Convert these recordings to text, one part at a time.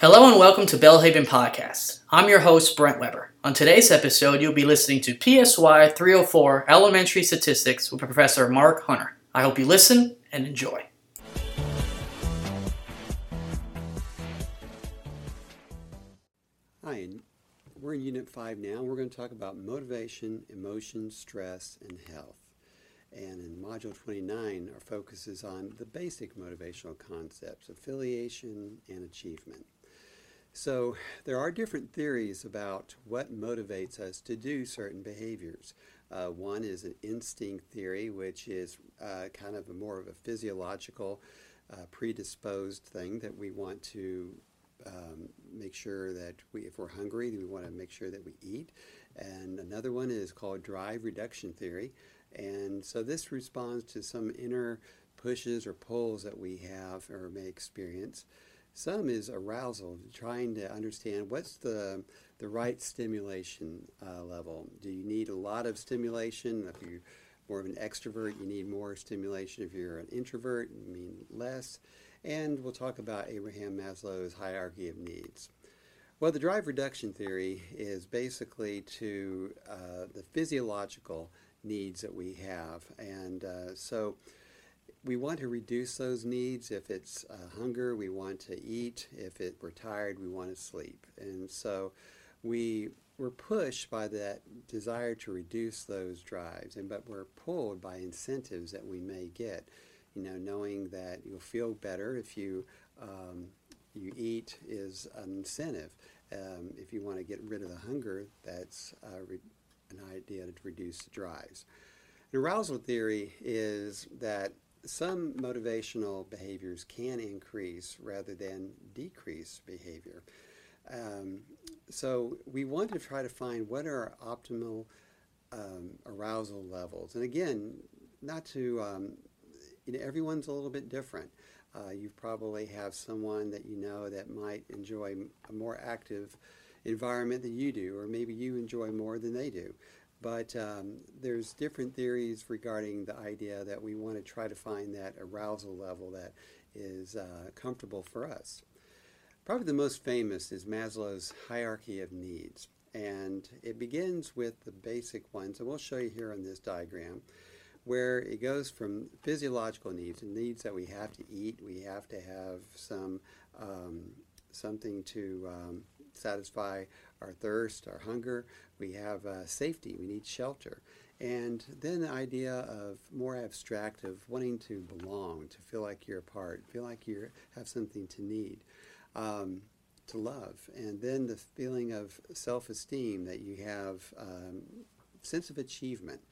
Hello and welcome to Bellhaven Podcast. I'm your host, Brent Weber. On today's episode, you'll be listening to PSY 304 Elementary Statistics with Professor Mark Hunter. I hope you listen and enjoy. Hi, and we're in Unit 5 now. We're going to talk about motivation, emotion, stress, and health. And in Module 29, our focus is on the basic motivational concepts affiliation and achievement. So, there are different theories about what motivates us to do certain behaviors. Uh, one is an instinct theory, which is uh, kind of more of a physiological, uh, predisposed thing that we want to um, make sure that we, if we're hungry, we want to make sure that we eat. And another one is called drive reduction theory. And so this responds to some inner pushes or pulls that we have or may experience. Some is arousal, trying to understand what's the, the right stimulation uh, level. Do you need a lot of stimulation? If you're more of an extrovert, you need more stimulation. If you're an introvert, you mean less. And we'll talk about Abraham Maslow's hierarchy of needs. Well, the drive reduction theory is basically to uh, the physiological needs that we have. And uh, so we want to reduce those needs. If it's uh, hunger, we want to eat. If it, we're tired, we want to sleep. And so we we're pushed by that desire to reduce those drives, and but we're pulled by incentives that we may get. You know, knowing that you'll feel better if you um, you eat is an incentive. Um, if you want to get rid of the hunger, that's uh, an idea to reduce the drives. And arousal theory is that some motivational behaviors can increase rather than decrease behavior. Um, so we want to try to find what are our optimal um, arousal levels. And again, not to, um, you know, everyone's a little bit different. Uh, you probably have someone that you know that might enjoy a more active environment than you do, or maybe you enjoy more than they do. But um, there's different theories regarding the idea that we want to try to find that arousal level that is uh, comfortable for us. Probably the most famous is Maslow's hierarchy of needs. And it begins with the basic ones, and we'll show you here on this diagram, where it goes from physiological needs, and needs that we have to eat, we have to have some um, something to um, satisfy our thirst, our hunger. We have uh, safety. We need shelter. And then the idea of more abstract of wanting to belong, to feel like you're a part, feel like you have something to need, um, to love. And then the feeling of self-esteem that you have, um, sense of achievement.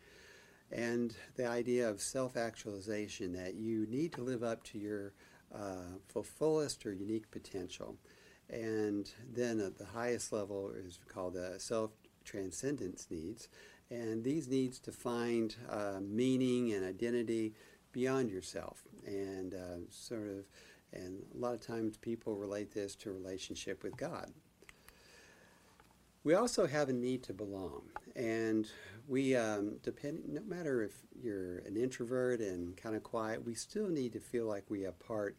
And the idea of self-actualization that you need to live up to your uh, fullest or unique potential. And then at the highest level is called the self transcendence needs. And these needs to find uh, meaning and identity beyond yourself. And uh, sort of, and a lot of times people relate this to relationship with God. We also have a need to belong. And we, um, depend, no matter if you're an introvert and kind of quiet, we still need to feel like we are part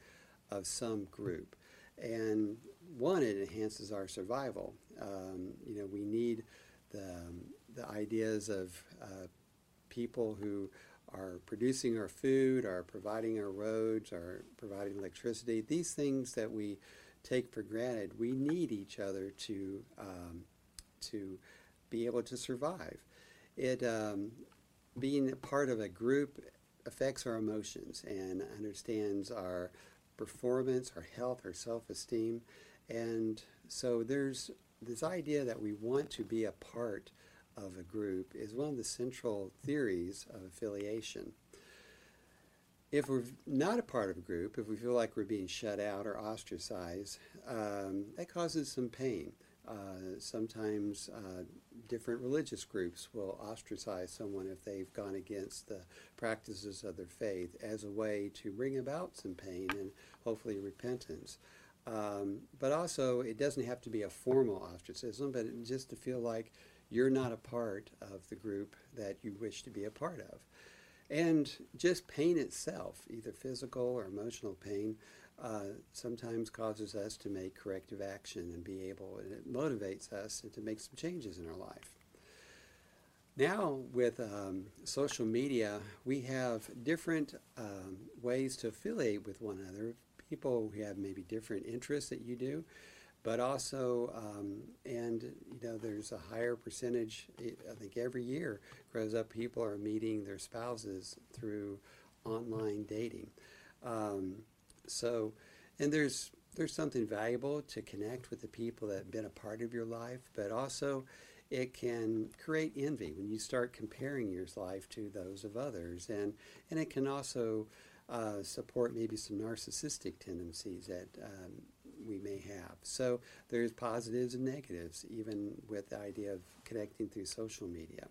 of some group. And one, it enhances our survival. Um, you know, we need the, um, the ideas of uh, people who are producing our food, are providing our roads, are providing electricity. These things that we take for granted, we need each other to um, to be able to survive. It um, being a part of a group affects our emotions and understands our performance, our health, our self-esteem. And so there's this idea that we want to be a part of a group is one of the central theories of affiliation. If we're not a part of a group, if we feel like we're being shut out or ostracized, um, that causes some pain. Uh, sometimes uh, different religious groups will ostracize someone if they've gone against the practices of their faith as a way to bring about some pain and hopefully repentance. Um, but also, it doesn't have to be a formal ostracism, but just to feel like you're not a part of the group that you wish to be a part of. And just pain itself, either physical or emotional pain, uh, sometimes causes us to make corrective action and be able, and it motivates us to make some changes in our life. Now, with um, social media, we have different um, ways to affiliate with one another. People who have maybe different interests that you do, but also, um, and you know, there's a higher percentage. I think every year grows up, people are meeting their spouses through online dating. Um, so, and there's there's something valuable to connect with the people that have been a part of your life, but also it can create envy when you start comparing your life to those of others, and and it can also uh, support maybe some narcissistic tendencies that um, we may have. So there's positives and negatives, even with the idea of connecting through social media.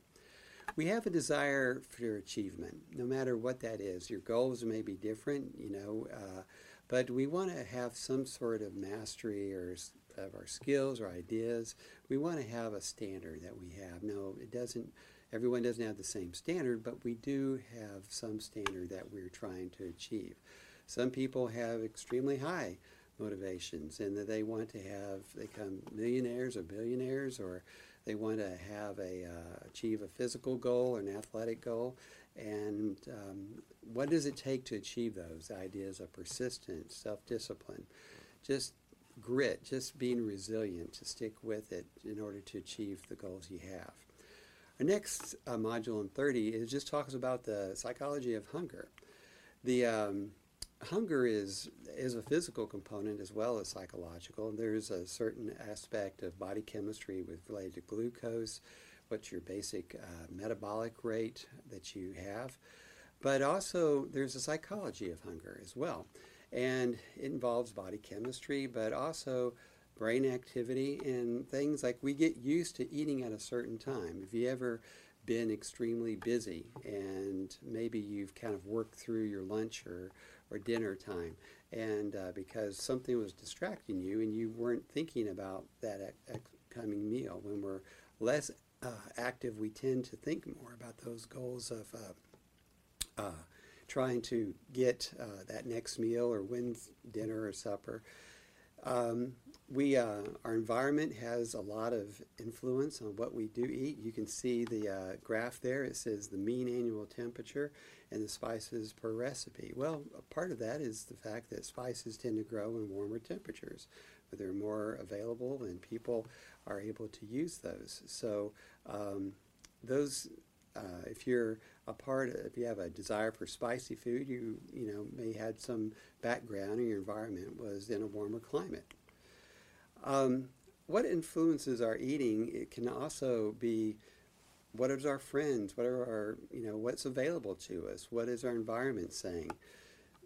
We have a desire for achievement, no matter what that is. Your goals may be different, you know, uh, but we want to have some sort of mastery or of our skills or ideas. We want to have a standard that we have. No, it doesn't. Everyone doesn't have the same standard, but we do have some standard that we're trying to achieve. Some people have extremely high motivations and that they want to have they become millionaires or billionaires or they want to have a uh, achieve a physical goal or an athletic goal. And um, what does it take to achieve those ideas of persistence self-discipline? Just grit just being resilient to stick with it in order to achieve the goals you have our next uh, module in 30 is just talks about the psychology of hunger. The um, hunger is is a physical component as well as psychological. There's a certain aspect of body chemistry with related to glucose, what's your basic uh, metabolic rate that you have, but also there's a psychology of hunger as well, and it involves body chemistry, but also brain activity and things like we get used to eating at a certain time. If you ever been extremely busy and maybe you've kind of worked through your lunch or or dinner time, and uh, because something was distracting you and you weren't thinking about that coming meal. When we're less uh, active, we tend to think more about those goals of uh, uh trying to get uh, that next meal or win dinner or supper. Um, we, uh, our environment has a lot of influence on what we do eat. You can see the uh, graph there. It says the mean annual temperature and the spices per recipe. Well, part of that is the fact that spices tend to grow in warmer temperatures, but they're more available and people are able to use those. So um, those, uh, if you're a part, of, if you have a desire for spicy food, you you know may had some background in your environment was in a warmer climate. Um, what influences our eating? It can also be what is our friends? What are our, you know, what's available to us? What is our environment saying?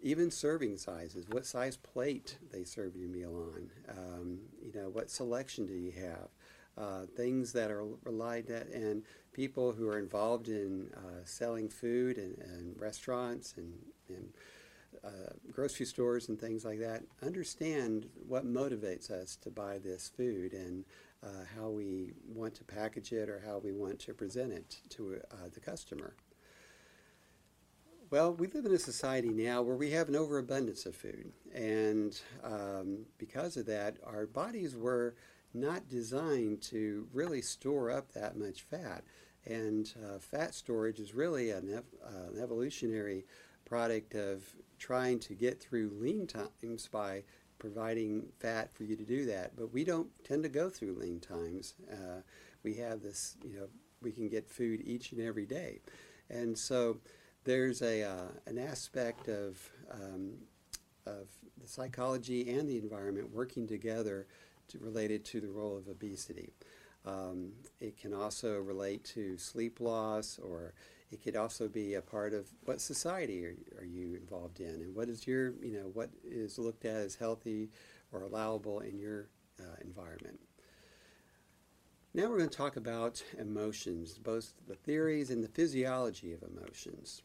Even serving sizes, what size plate they serve your meal on? Um, you know, what selection do you have? Uh, things that are relied at, and people who are involved in uh, selling food and, and restaurants and, and grocery stores and things like that understand what motivates us to buy this food and uh, how we want to package it or how we want to present it to uh, the customer. Well, we live in a society now where we have an overabundance of food, and um, because of that, our bodies were not designed to really store up that much fat. And uh, fat storage is really an, ev- uh, an evolutionary product of trying to get through lean times by providing fat for you to do that. But we don't tend to go through lean times. Uh, we have this, you know, we can get food each and every day. And so there's a, uh, an aspect of, um, of the psychology and the environment working together to, related to the role of obesity. Um, it can also relate to sleep loss or it could also be a part of what society are, are you involved in and what is your, you know, what is looked at as healthy or allowable in your uh, environment. Now we're going to talk about emotions, both the theories and the physiology of emotions.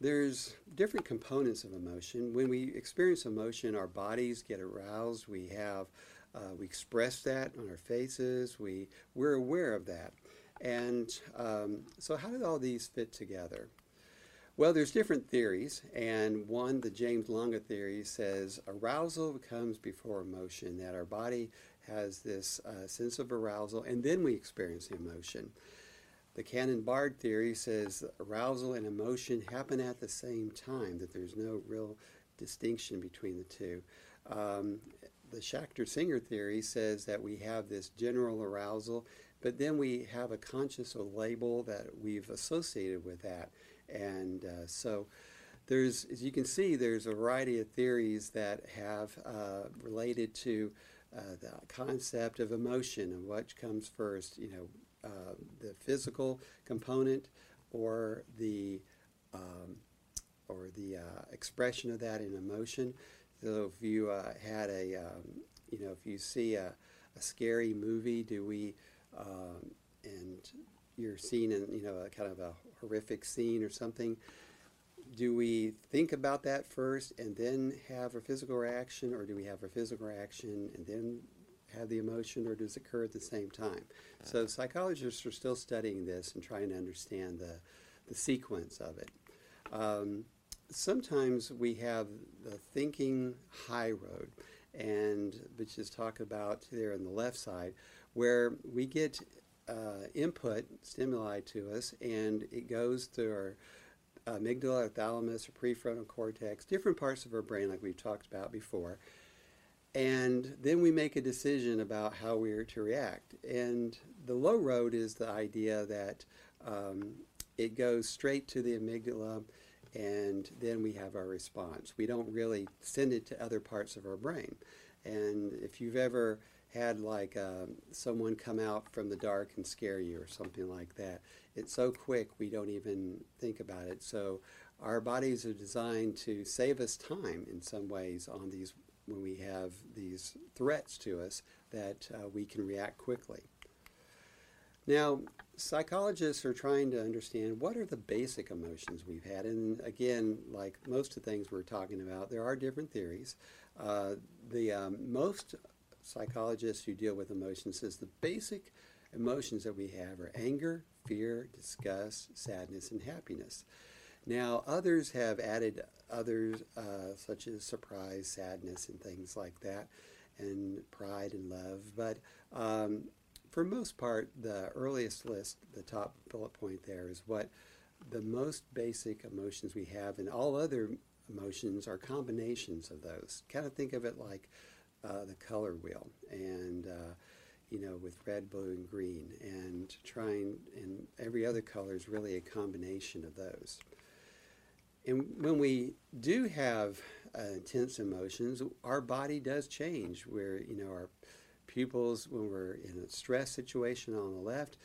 There's different components of emotion. When we experience emotion, our bodies get aroused. We have, uh, we express that on our faces. We we're aware of that. And um, so, how did all these fit together? Well, there's different theories, and one, the James Lange theory, says arousal comes before emotion, that our body has this uh, sense of arousal, and then we experience the emotion. The Cannon-Bard theory says arousal and emotion happen at the same time, that there's no real distinction between the two. Um, the Schachter-Singer theory says that we have this general arousal, but then we have a conscious or label that we've associated with that. And uh, so there's, as you can see, there's a variety of theories that have uh, related to uh, the concept of emotion and what comes first, you know, uh, the physical component or the um, or the uh, expression of that in emotion. So if you uh, had a, um, you know, if you see a, a scary movie, do we, um, and you're seeing, in, you know, a kind of a horrific scene or something, do we think about that first and then have a physical reaction, or do we have a physical reaction and then have the emotion, or does it occur at the same time? So psychologists are still studying this and trying to understand the, the sequence of it. Um, sometimes we have the thinking high road, and which is talked about there on the left side, where we get uh, input, stimuli to us, and it goes through our amygdala, our thalamus, or prefrontal cortex, different parts of our brain, like we've talked about before. And then we make a decision about how we are to react. And the low road is the idea that um, it goes straight to the amygdala and then we have our response. We don't really send it to other parts of our brain. And if you've ever had like um, someone come out from the dark and scare you or something like that. It's so quick we don't even think about it. So our bodies are designed to save us time in some ways on these when we have these threats to us that uh, we can react quickly. Now, psychologists are trying to understand what are the basic emotions we've had. And again, like most of the things we're talking about, there are different theories. Uh, the um, most psychologists who deal with emotions says the basic emotions that we have are anger, fear, disgust, sadness, and happiness. Now, others have added others uh, such as surprise, sadness, and things like that, and pride and love. But um, for most part, the earliest list, the top bullet point there, is what the most basic emotions we have, and all other emotions are combinations of those. Kind of think of it like uh, the color wheel, and uh, you know, with red, blue, and green, and trying, and every other color is really a combination of those. And when we do have uh, intense emotions, our body does change. Where you know our pupils, when we're in a stress situation on the left,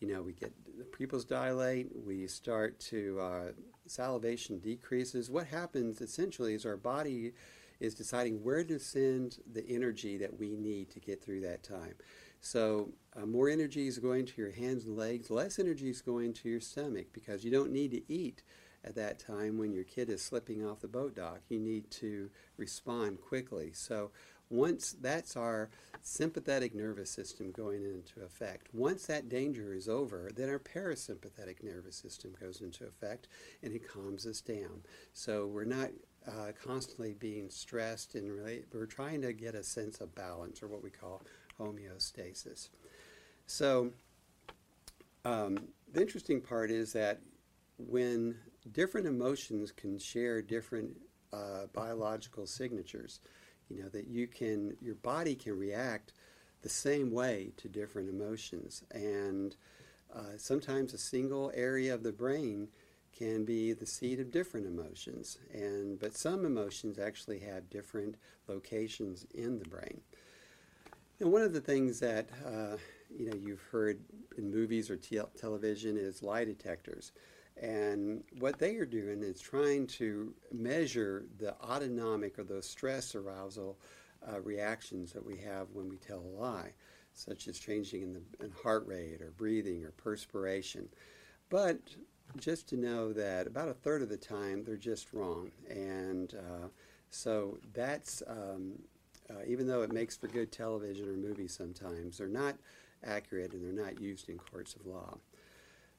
you know we get the pupils dilate. We start to uh, salivation decreases. What happens essentially is our body is deciding where to send the energy that we need to get through that time. So, uh, more energy is going to your hands and legs, less energy is going to your stomach because you don't need to eat at that time when your kid is slipping off the boat dock. You need to respond quickly. So, once that's our sympathetic nervous system going into effect, once that danger is over, then our parasympathetic nervous system goes into effect and it calms us down. So, we're not uh, constantly being stressed and really, we're trying to get a sense of balance or what we call homeostasis. So um, the interesting part is that when different emotions can share different uh, biological signatures, you know that you can your body can react the same way to different emotions and uh, sometimes a single area of the brain can be the seat of different emotions and but some emotions actually have different locations in the brain. And one of the things that uh, you know you've heard in movies or te- television is lie detectors. And what they are doing is trying to measure the autonomic or the stress arousal uh, reactions that we have when we tell a lie such as changing in the in heart rate or breathing or perspiration. But just to know that about a third of the time they're just wrong. And uh, so that's, um, uh, even though it makes for good television or movies sometimes, they're not accurate and they're not used in courts of law.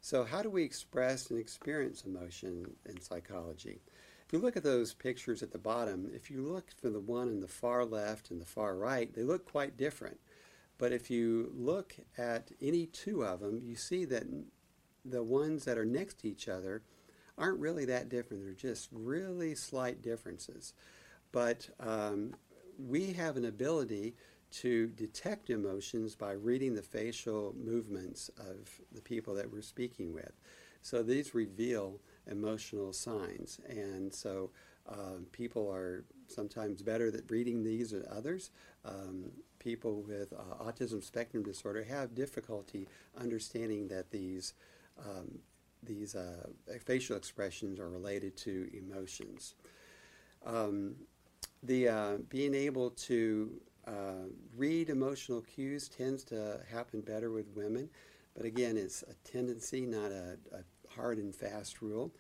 So, how do we express and experience emotion in psychology? If you look at those pictures at the bottom, if you look for the one in the far left and the far right, they look quite different. But if you look at any two of them, you see that the ones that are next to each other aren't really that different. They're just really slight differences. But um, we have an ability to detect emotions by reading the facial movements of the people that we're speaking with. So these reveal emotional signs. And so um, people are sometimes better at reading these than others. Um, people with uh, autism spectrum disorder have difficulty understanding that these um, these uh, facial expressions are related to emotions. Um, the uh, being able to uh, read emotional cues tends to happen better with women, but again, it's a tendency, not a, a hard and fast rule,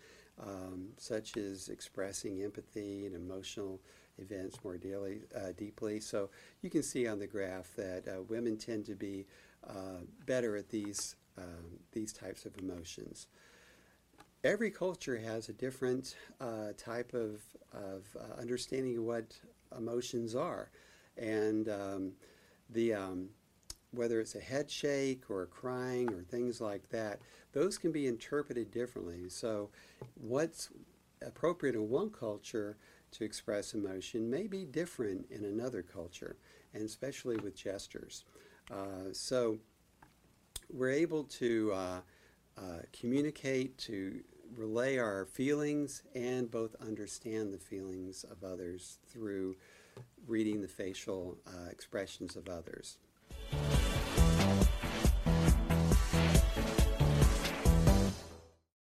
um, such as expressing empathy and emotional events more daily, uh, deeply. So you can see on the graph that uh, women tend to be uh, better at these, um, these types of emotions. Every culture has a different uh, type of, of uh, understanding of what emotions are. And um, the, um, whether it's a head shake or crying or things like that, those can be interpreted differently. So, what's appropriate in one culture to express emotion may be different in another culture, and especially with gestures. Uh, so, we're able to uh, uh, communicate, to relay our feelings, and both understand the feelings of others through reading the facial uh, expressions of others.